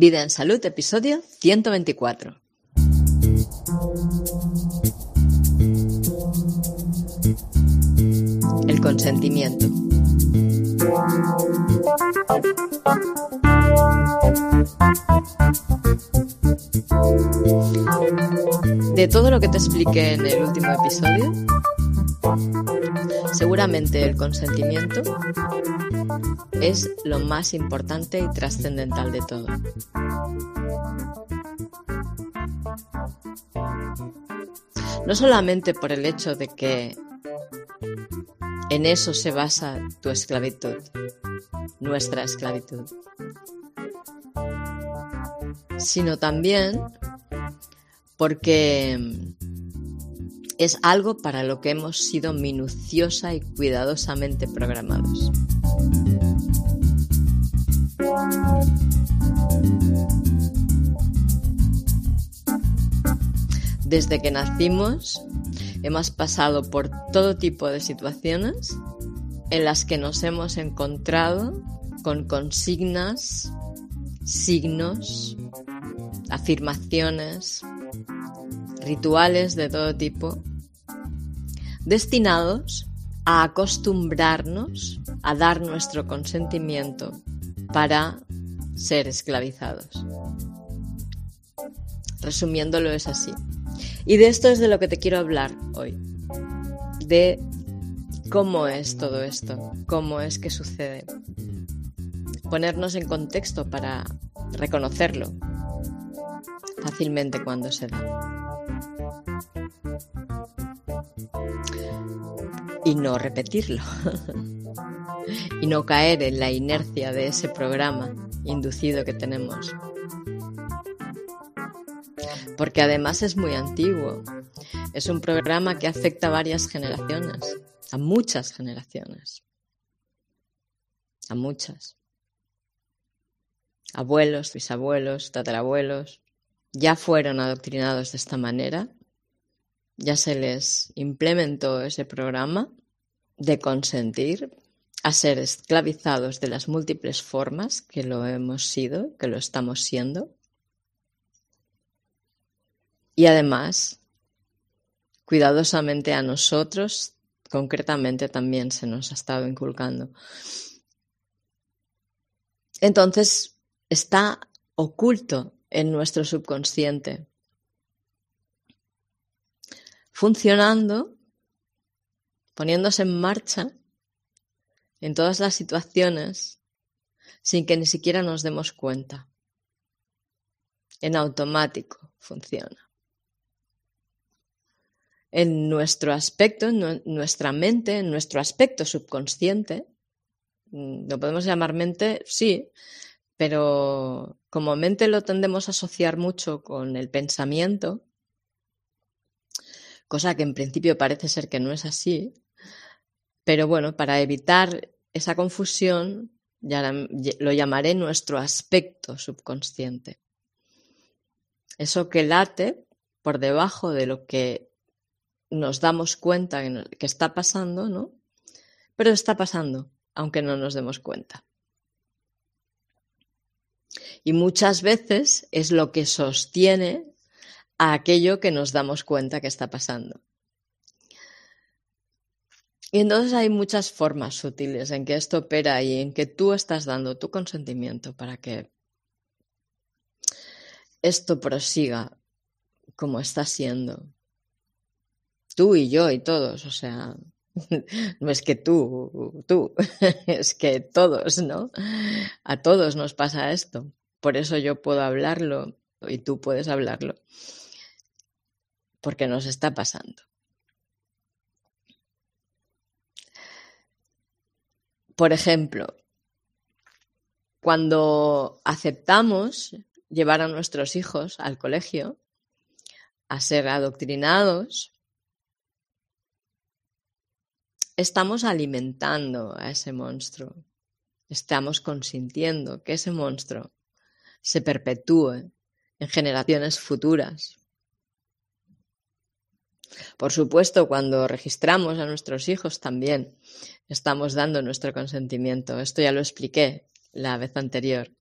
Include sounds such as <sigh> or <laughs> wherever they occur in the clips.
Vida en Salud, episodio 124. El consentimiento. De todo lo que te expliqué en el último episodio, seguramente el consentimiento es lo más importante y trascendental de todo. No solamente por el hecho de que en eso se basa tu esclavitud, nuestra esclavitud, sino también porque es algo para lo que hemos sido minuciosa y cuidadosamente programados. Desde que nacimos hemos pasado por todo tipo de situaciones en las que nos hemos encontrado con consignas, signos, afirmaciones, rituales de todo tipo, destinados a acostumbrarnos a dar nuestro consentimiento para ser esclavizados. Resumiéndolo es así. Y de esto es de lo que te quiero hablar hoy. De cómo es todo esto, cómo es que sucede. Ponernos en contexto para reconocerlo fácilmente cuando se da. Y no repetirlo. <laughs> y no caer en la inercia de ese programa inducido que tenemos porque además es muy antiguo. Es un programa que afecta a varias generaciones, a muchas generaciones, a muchas. Abuelos, bisabuelos, tatarabuelos, ya fueron adoctrinados de esta manera, ya se les implementó ese programa de consentir a ser esclavizados de las múltiples formas que lo hemos sido, que lo estamos siendo, y además, cuidadosamente a nosotros, concretamente también se nos ha estado inculcando. Entonces, está oculto en nuestro subconsciente, funcionando, poniéndose en marcha en todas las situaciones sin que ni siquiera nos demos cuenta. En automático funciona en nuestro aspecto, en nuestra mente, en nuestro aspecto subconsciente. Mm, lo podemos llamar mente, sí, pero como mente lo tendemos a asociar mucho con el pensamiento, cosa que en principio parece ser que no es así, pero bueno, para evitar esa confusión, ya lo llamaré nuestro aspecto subconsciente. Eso que late por debajo de lo que nos damos cuenta que está pasando, ¿no? Pero está pasando, aunque no nos demos cuenta. Y muchas veces es lo que sostiene a aquello que nos damos cuenta que está pasando. Y entonces hay muchas formas sutiles en que esto opera y en que tú estás dando tu consentimiento para que esto prosiga como está siendo tú y yo y todos, o sea, <laughs> no es que tú, tú, <laughs> es que todos, ¿no? A todos nos pasa esto. Por eso yo puedo hablarlo y tú puedes hablarlo. Porque nos está pasando. Por ejemplo, cuando aceptamos llevar a nuestros hijos al colegio a ser adoctrinados, estamos alimentando a ese monstruo, estamos consintiendo que ese monstruo se perpetúe en generaciones futuras. Por supuesto, cuando registramos a nuestros hijos también estamos dando nuestro consentimiento. Esto ya lo expliqué la vez anterior.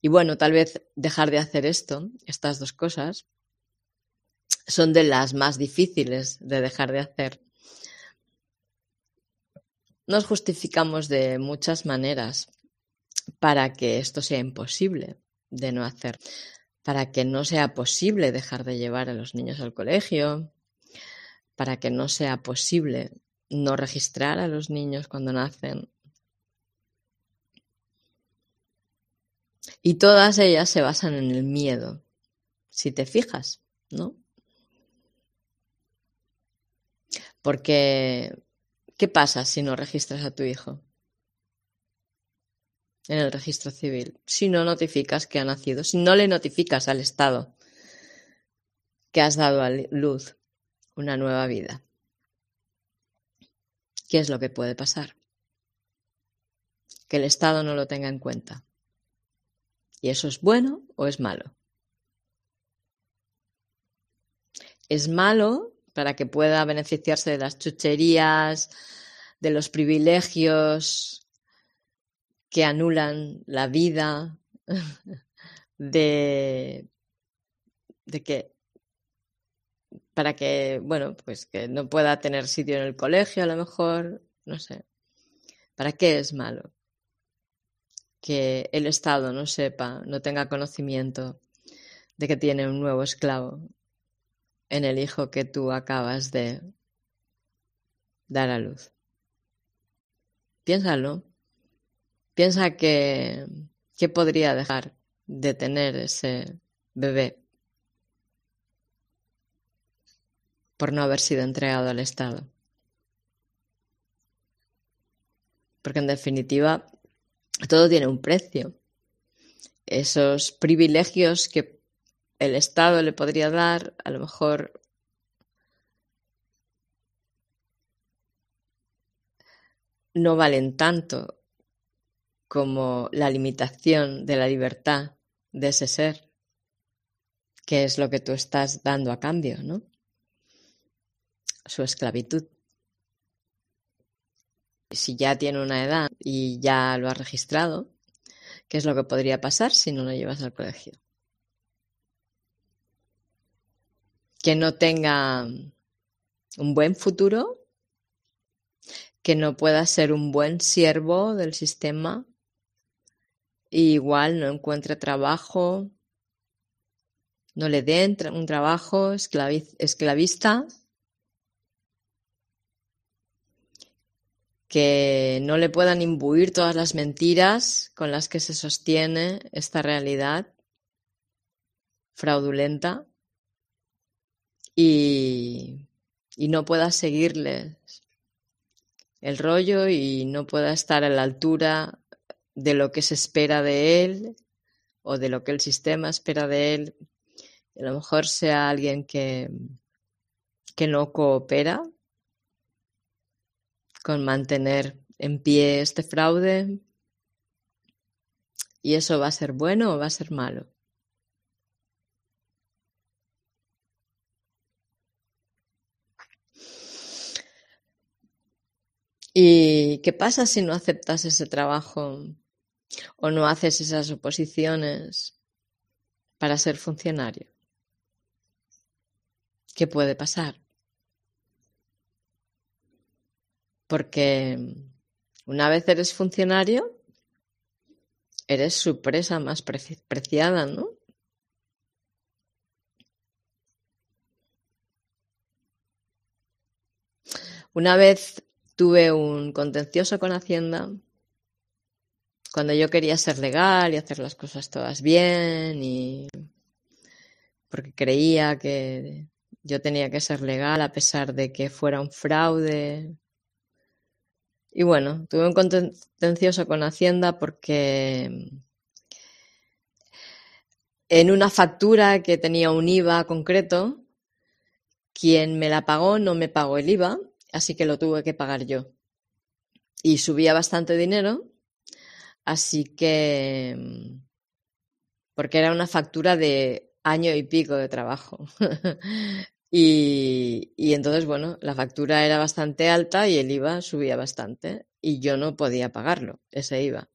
Y bueno, tal vez dejar de hacer esto, estas dos cosas, son de las más difíciles de dejar de hacer. Nos justificamos de muchas maneras para que esto sea imposible de no hacer, para que no sea posible dejar de llevar a los niños al colegio, para que no sea posible no registrar a los niños cuando nacen. Y todas ellas se basan en el miedo, si te fijas, ¿no? Porque, ¿qué pasa si no registras a tu hijo? En el registro civil. Si no notificas que ha nacido, si no le notificas al Estado que has dado a luz una nueva vida. ¿Qué es lo que puede pasar? Que el Estado no lo tenga en cuenta. ¿Y eso es bueno o es malo? Es malo para que pueda beneficiarse de las chucherías, de los privilegios que anulan la vida, <laughs> de, de que para que, bueno, pues que no pueda tener sitio en el colegio a lo mejor, no sé. ¿Para qué es malo? Que el Estado no sepa, no tenga conocimiento de que tiene un nuevo esclavo en el hijo que tú acabas de dar a luz. Piénsalo. Piensa que, que podría dejar de tener ese bebé por no haber sido entregado al Estado. Porque en definitiva, todo tiene un precio. Esos privilegios que el Estado le podría dar, a lo mejor no valen tanto como la limitación de la libertad de ese ser, que es lo que tú estás dando a cambio, ¿no? Su esclavitud. Si ya tiene una edad y ya lo ha registrado, ¿qué es lo que podría pasar si no lo llevas al colegio? Que no tenga un buen futuro, que no pueda ser un buen siervo del sistema, igual no encuentre trabajo, no le den un trabajo esclavista que no le puedan imbuir todas las mentiras con las que se sostiene esta realidad fraudulenta y, y no pueda seguirles el rollo y no pueda estar a la altura de lo que se espera de él o de lo que el sistema espera de él. A lo mejor sea alguien que, que no coopera con mantener en pie este fraude. ¿Y eso va a ser bueno o va a ser malo? ¿Y qué pasa si no aceptas ese trabajo o no haces esas oposiciones para ser funcionario? ¿Qué puede pasar? Porque una vez eres funcionario, eres su presa más preciada, ¿no? Una vez tuve un contencioso con Hacienda cuando yo quería ser legal y hacer las cosas todas bien y porque creía que yo tenía que ser legal a pesar de que fuera un fraude y bueno, tuve un contencioso con Hacienda porque en una factura que tenía un IVA concreto, quien me la pagó no me pagó el IVA, así que lo tuve que pagar yo. Y subía bastante dinero, así que... porque era una factura de año y pico de trabajo. <laughs> Y, y, entonces, bueno, la factura era bastante alta y el IVA subía bastante y yo no podía pagarlo, ese IVA.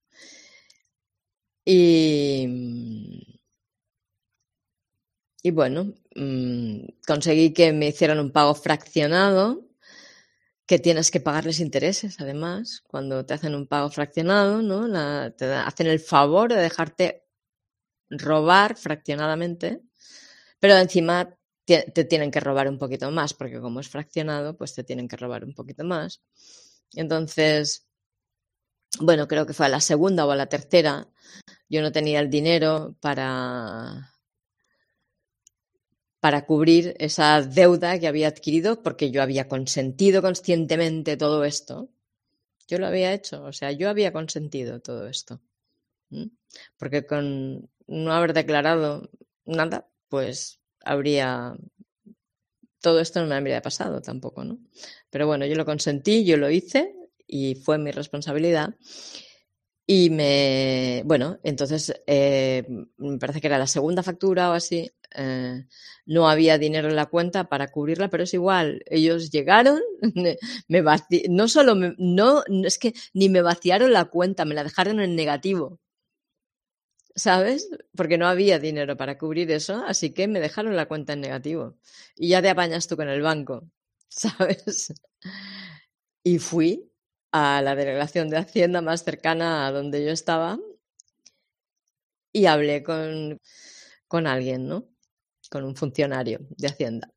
Y, y bueno, mm, conseguí que me hicieran un pago fraccionado, que tienes que pagarles intereses, además, cuando te hacen un pago fraccionado, ¿no? te hacen el favor de dejarte robar fraccionadamente, pero encima te, tienen que robar un poquito más, porque como es fraccionado, pues te tienen que robar un poquito más. Entonces, bueno, creo que fue a la segunda o a la tercera, yo no tenía el dinero para para cubrir esa deuda que había adquirido porque yo había consentido conscientemente todo esto. Yo lo había hecho, o sea, yo había consentido todo esto. Porque con no haber declarado nada, pues habría todo esto no me habría pasado tampoco, ¿no? Pero bueno, yo lo consentí, yo lo hice y fue mi responsabilidad. Y me, bueno, entonces eh, me parece que era la segunda factura o así, eh, no había dinero en la cuenta para cubrirla, pero es igual, ellos llegaron, <laughs> me no solo, me, no, es que ni me vaciaron la cuenta, me la dejaron en negativo, ¿sabes? Porque no había dinero para cubrir eso, así que me dejaron la cuenta en negativo y ya te apañas tú con el banco, <laughs> ¿sabes? Y fui a la delegación de Hacienda más cercana a donde yo estaba y hablé con, con alguien, ¿no? Con un funcionario de Hacienda.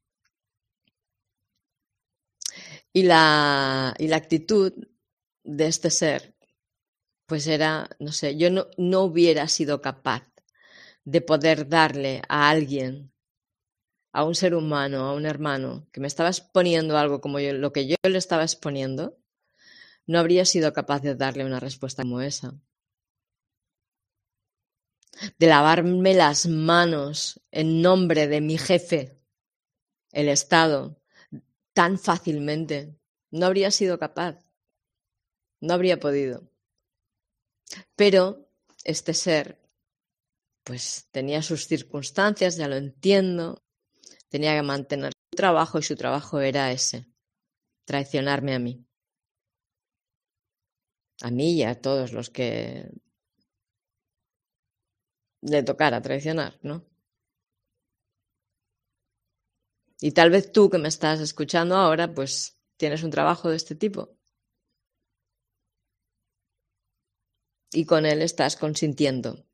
Y la, y la actitud de este ser, pues era, no sé, yo no, no hubiera sido capaz de poder darle a alguien, a un ser humano, a un hermano, que me estaba exponiendo algo como yo, lo que yo le estaba exponiendo, no habría sido capaz de darle una respuesta como esa. De lavarme las manos en nombre de mi jefe, el Estado, tan fácilmente. No habría sido capaz. No habría podido. Pero este ser, pues tenía sus circunstancias, ya lo entiendo, tenía que mantener su trabajo y su trabajo era ese, traicionarme a mí a mí y a todos los que le tocara traicionar, ¿no? Y tal vez tú que me estás escuchando ahora, pues tienes un trabajo de este tipo. Y con él estás consintiendo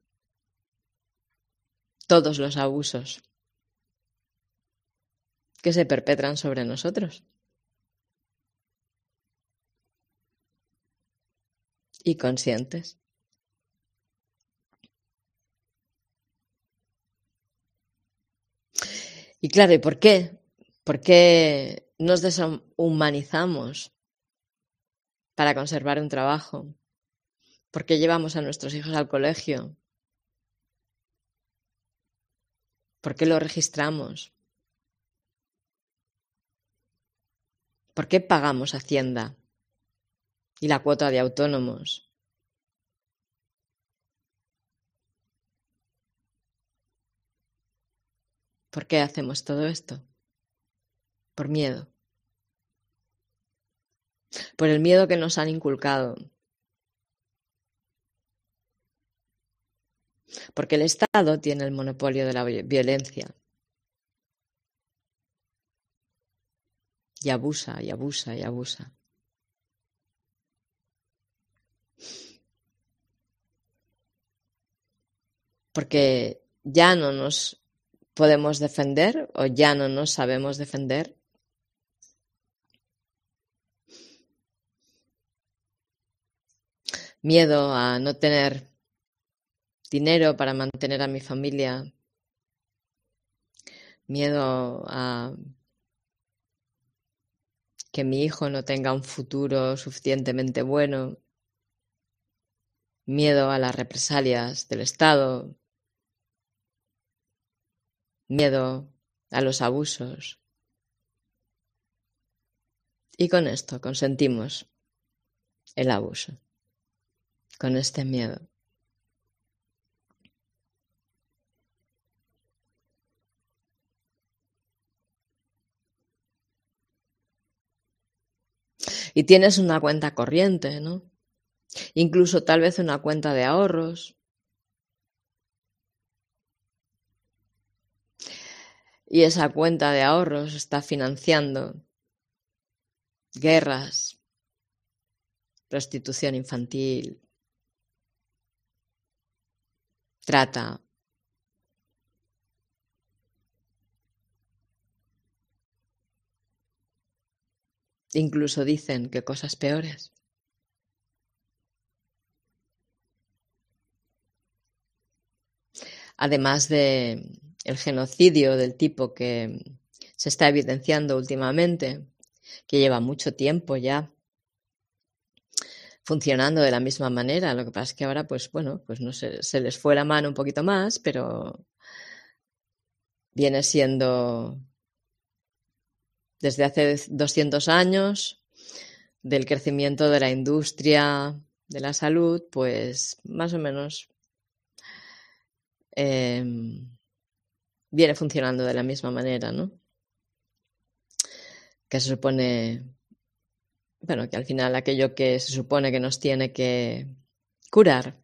todos los abusos que se perpetran sobre nosotros. y conscientes. Y claro, ¿y por qué? ¿Por qué nos deshumanizamos para conservar un trabajo? ¿Por qué llevamos a nuestros hijos al colegio? ¿Por qué lo registramos? ¿Por qué pagamos Hacienda? y la cuota de autónomos. ¿Por qué hacemos todo esto? Por miedo. Por el miedo que nos han inculcado. Porque el Estado tiene el monopolio de la violencia. Y abusa, y abusa, y abusa. porque ya no nos podemos defender o ya no nos sabemos defender. Miedo a no tener dinero para mantener a mi familia. Miedo a que mi hijo no tenga un futuro suficientemente bueno. Miedo a las represalias del Estado, miedo a los abusos. Y con esto consentimos el abuso, con este miedo. y tienes una cuenta corriente, ¿no? Incluso tal vez una cuenta de ahorros. Y esa cuenta de ahorros está financiando guerras, prostitución infantil, trata, Incluso dicen que cosas peores. Además de el genocidio del tipo que se está evidenciando últimamente, que lleva mucho tiempo ya funcionando de la misma manera. Lo que pasa es que ahora, pues bueno, pues no se les fue la mano un poquito más, pero viene siendo desde hace 200 años del crecimiento de la industria de la salud, pues más o menos em, viene funcionando de la misma manera, ¿no? Que se supone, bueno, que al final aquello que se supone que nos tiene que curar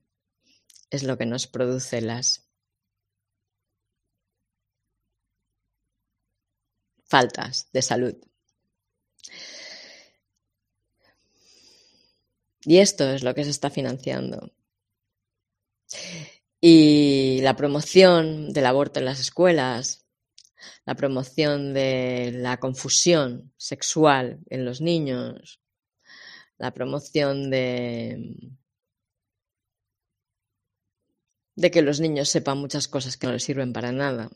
es lo que nos produce las faltas de salud. Y esto es lo que se está financiando. Y la promoción del aborto en las escuelas, la promoción de la confusión sexual en los niños, la promoción de, que los niños sepan muchas cosas que no les sirven para nada.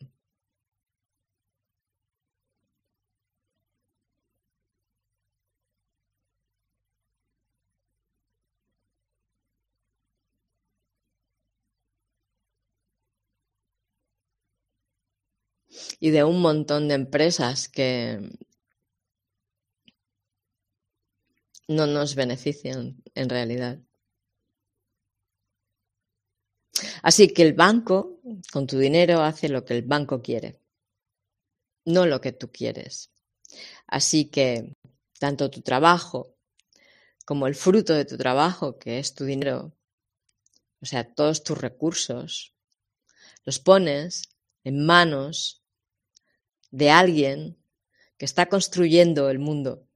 Y de un montón de empresas que no nos benefician en realidad. Así que el banco, con tu dinero, hace lo que el banco quiere, no lo que tú quieres. Así que tanto tu trabajo como el fruto de tu trabajo, que es tu dinero, o sea, todos tus recursos, los pones en manos de alguien que está construyendo el mundo,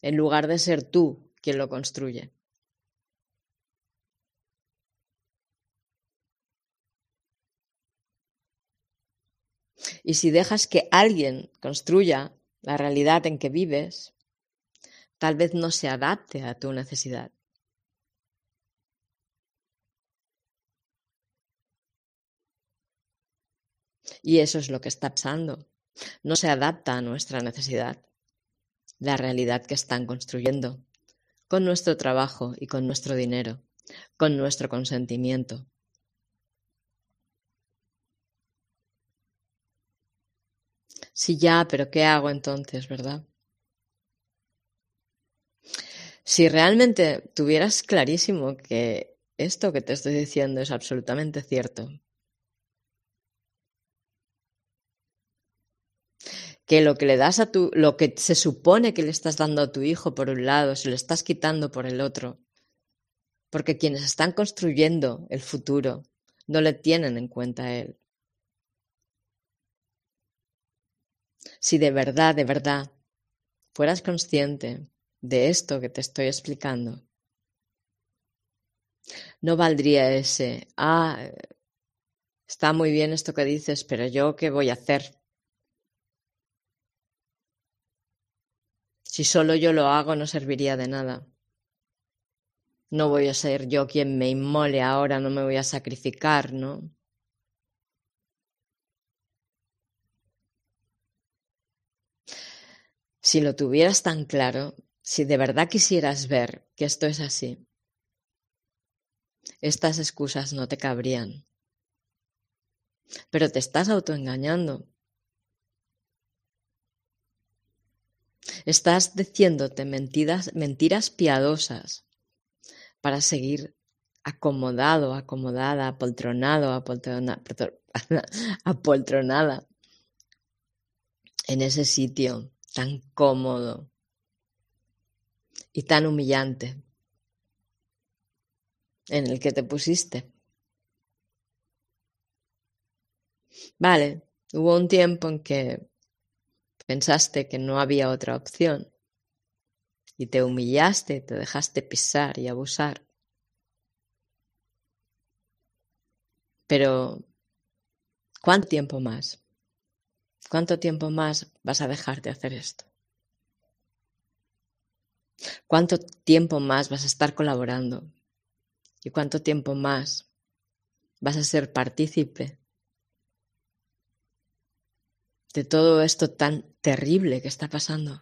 en lugar de ser tú quien lo construye. Y si dejas que alguien construya la realidad en que vives, tal vez no se adapte a tu necesidad. Y eso es lo que está pasando. No se adapta a nuestra necesidad, la realidad que están construyendo, con nuestro trabajo y con nuestro dinero, con nuestro consentimiento. Sí, ya, pero ¿qué hago entonces, verdad? Si realmente tuvieras clarísimo que esto que te estoy diciendo es absolutamente cierto, que lo que le das a tu, lo que se supone que le estás dando a tu hijo por un lado, se lo estás quitando por el otro. Porque quienes están construyendo el futuro no le tienen en cuenta a él. Si de verdad, de verdad, fueras consciente de esto que te estoy explicando, no valdría ese, ah, está muy bien esto que dices, pero yo qué voy a hacer Si solo yo lo hago no serviría de nada. No voy a ser yo quien me inmole ahora, no me voy a sacrificar, ¿no? Si lo tuvieras tan claro, si de verdad quisieras ver que esto es así, estas excusas no te cabrían. Pero te estás autoengañando. Estás diciéndote mentiras, mentiras piadosas para seguir acomodado, acomodada, apoltronado, apoltronada, <laughs> apoltronada en ese sitio tan cómodo y tan humillante en el que te pusiste. Vale, Hubo un tiempo en que pensaste que no había otra opción y te humillaste, te dejaste pisar y abusar. Pero, ¿cuánto tiempo más? ¿Cuánto tiempo más vas a dejar de hacer esto? ¿Cuánto tiempo más vas a estar colaborando? ¿Y cuánto tiempo más vas a ser partícipe de todo esto tan terrible que está pasando?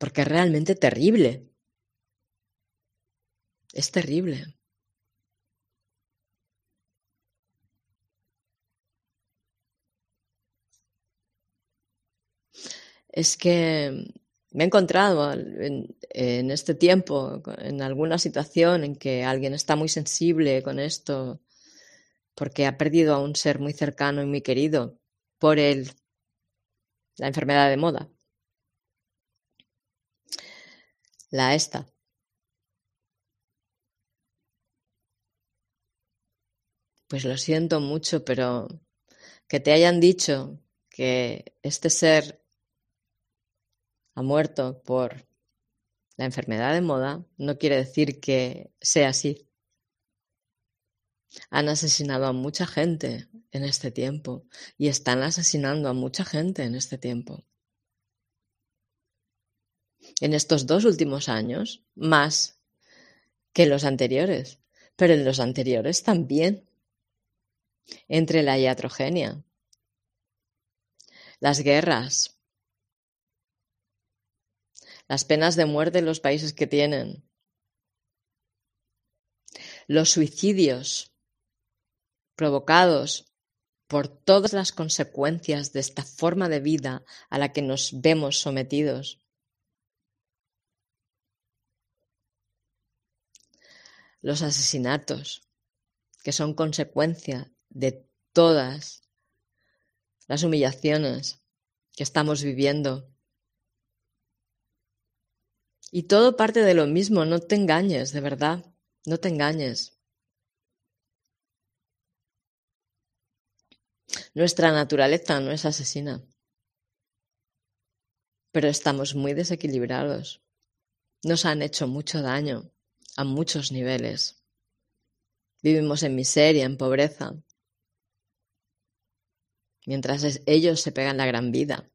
Porque es realmente terrible. Es terrible. Es que me he encontrado en, este tiempo en alguna situación en que alguien está muy sensible con esto porque ha perdido a un ser muy cercano y muy querido por el, la enfermedad de moda. La esta. Pues lo siento mucho, pero que te hayan dicho que este ser ha muerto por la enfermedad de moda, no quiere decir que sea así. Han asesinado a mucha gente en este tiempo y están asesinando a mucha gente en este tiempo. En estos dos últimos años, más que los anteriores, pero en los anteriores también. Entre la iatrogenia, las guerras, las penas de muerte en los países que tienen, los suicidios provocados por todas las consecuencias de esta forma de vida a la que nos vemos sometidos. Los asesinatos, que son consecuencia de todas las humillaciones que estamos viviendo y todo parte de lo mismo, no te engañes, de verdad, no te engañes. Nuestra naturaleza no es asesina, pero estamos muy desequilibrados. Nos han hecho mucho daño a muchos niveles. Vivimos en miseria, en pobreza, mientras ellos se pegan la gran vida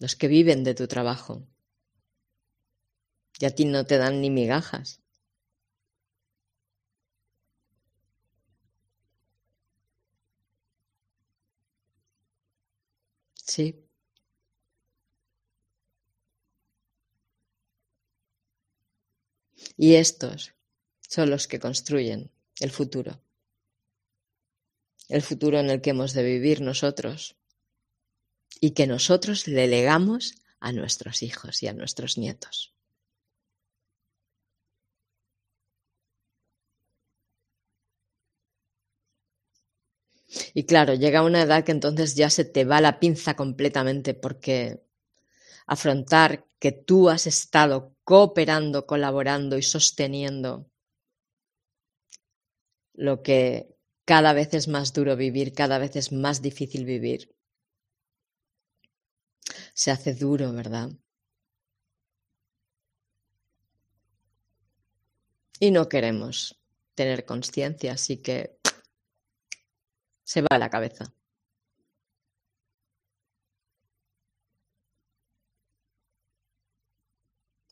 los que viven de tu trabajo. Y a ti no te dan ni migajas. Sí. Y estos son los que construyen el futuro. El futuro en el que hemos de vivir nosotros y que nosotros le legamos a nuestros hijos y a nuestros nietos. Y claro, llega una edad que entonces ya se te va la pinza completamente porque afrontar que tú has estado cooperando, colaborando y sosteniendo lo que cada vez es más duro vivir, cada vez es más difícil vivir, se hace duro, ¿verdad? Y no queremos tener conciencia, así que se va a la cabeza.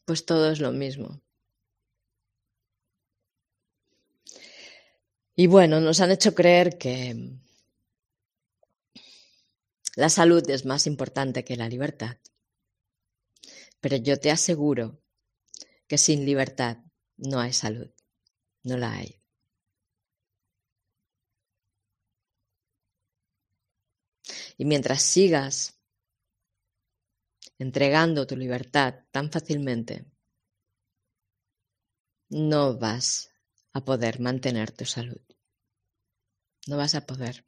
Pues todo es lo mismo. Y bueno, nos han hecho creer que la salud es más importante que la libertad. Pero yo te aseguro que sin libertad no hay salud. No la hay. Y mientras sigas entregando tu libertad tan fácilmente, no vas a poder mantener tu salud. No vas a poder.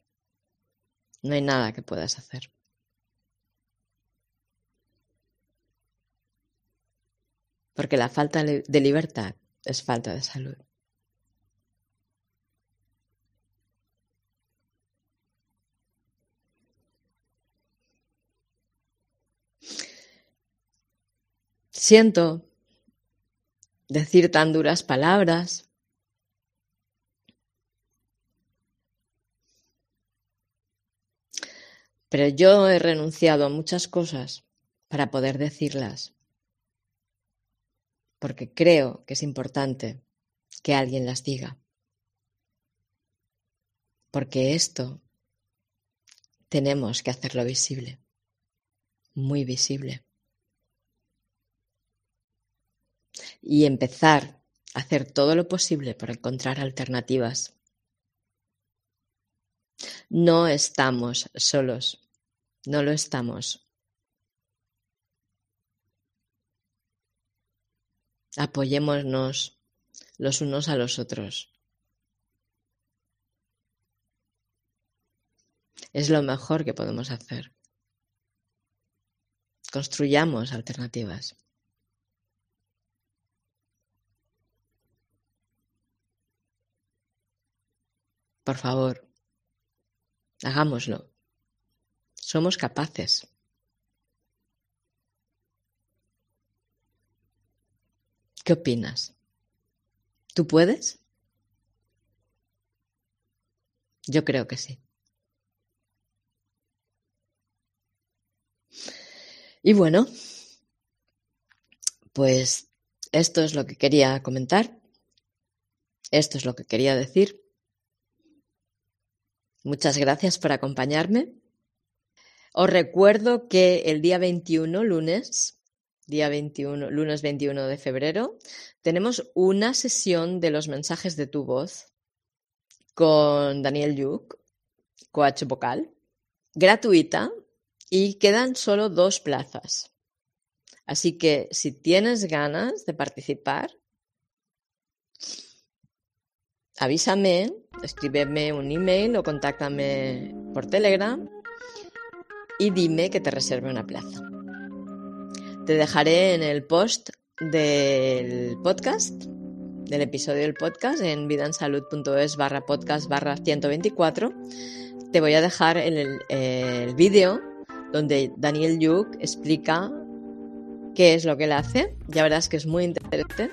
No hay nada que puedas hacer. Porque la falta de libertad es falta de salud. Siento decir tan duras palabras. Pero yo he renunciado a muchas cosas para poder decirlas, porque creo que es importante que alguien las diga, porque esto tenemos que hacerlo visible, muy visible. Y empezar a hacer todo lo posible por encontrar alternativas. No estamos solos, no lo estamos. Apoyémonos los unos a los otros. Es lo mejor que podemos hacer. Construyamos alternativas. Por favor, hagámoslo. Somos capaces. ¿Qué opinas? ¿Tú puedes? Yo creo que sí. Y bueno, pues esto es lo que quería comentar. Esto es lo que quería decir. Muchas gracias por acompañarme. Os recuerdo que el día 21, lunes, día 21, lunes 21 de febrero, tenemos una sesión de los mensajes de tu voz con Daniel Yuk, coach vocal, gratuita, y quedan solo dos plazas. Así que si tienes ganas de participar, avísame, escríbeme un email o contáctame por Telegram y dime que te reserve una plaza. Te dejaré en el post del podcast, del episodio del podcast, en vidansalud.es barra podcast barra 124. Te voy a dejar el, el vídeo donde Daniel Yuk explica qué es lo que él hace. Ya verás que es muy interesante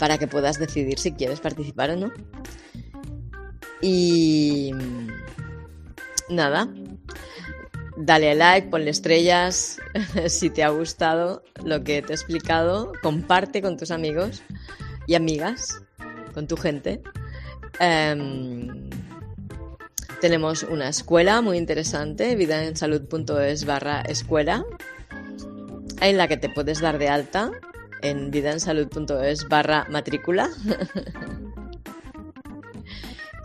para que puedas decidir si quieres participar o no. Y nada, dale a like, ponle estrellas <laughs> si te ha gustado lo que te he explicado, comparte con tus amigos y amigas, con tu gente. Em, tenemos una escuela muy interesante, vidaensalud.es barra escuela, en la que te puedes dar de alta en vidaensalud.es barra matrícula.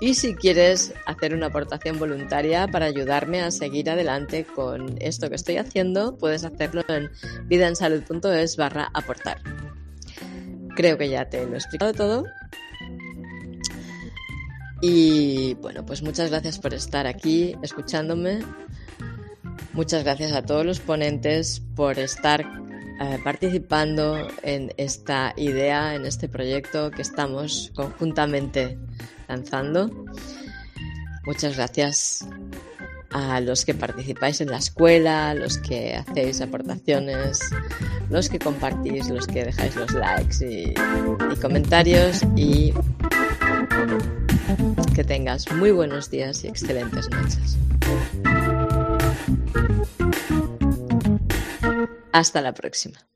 y si quieres hacer una aportación voluntaria para ayudarme a seguir adelante con esto que estoy haciendo, puedes hacerlo en vidaensalud.es barra aportar. Creo que ya te lo he explicado todo y bueno, pues muchas gracias por estar aquí escuchándome. Muchas gracias a todos los ponentes por estar eh, participando en esta idea, en este proyecto que estamos conjuntamente lanzando. Muchas gracias a los que participáis en la escuela, los que hacéis aportaciones, los que compartís, los que dejáis los likes y, y comentarios y que tengas muy buenos días y excelentes noches. Hasta la próxima.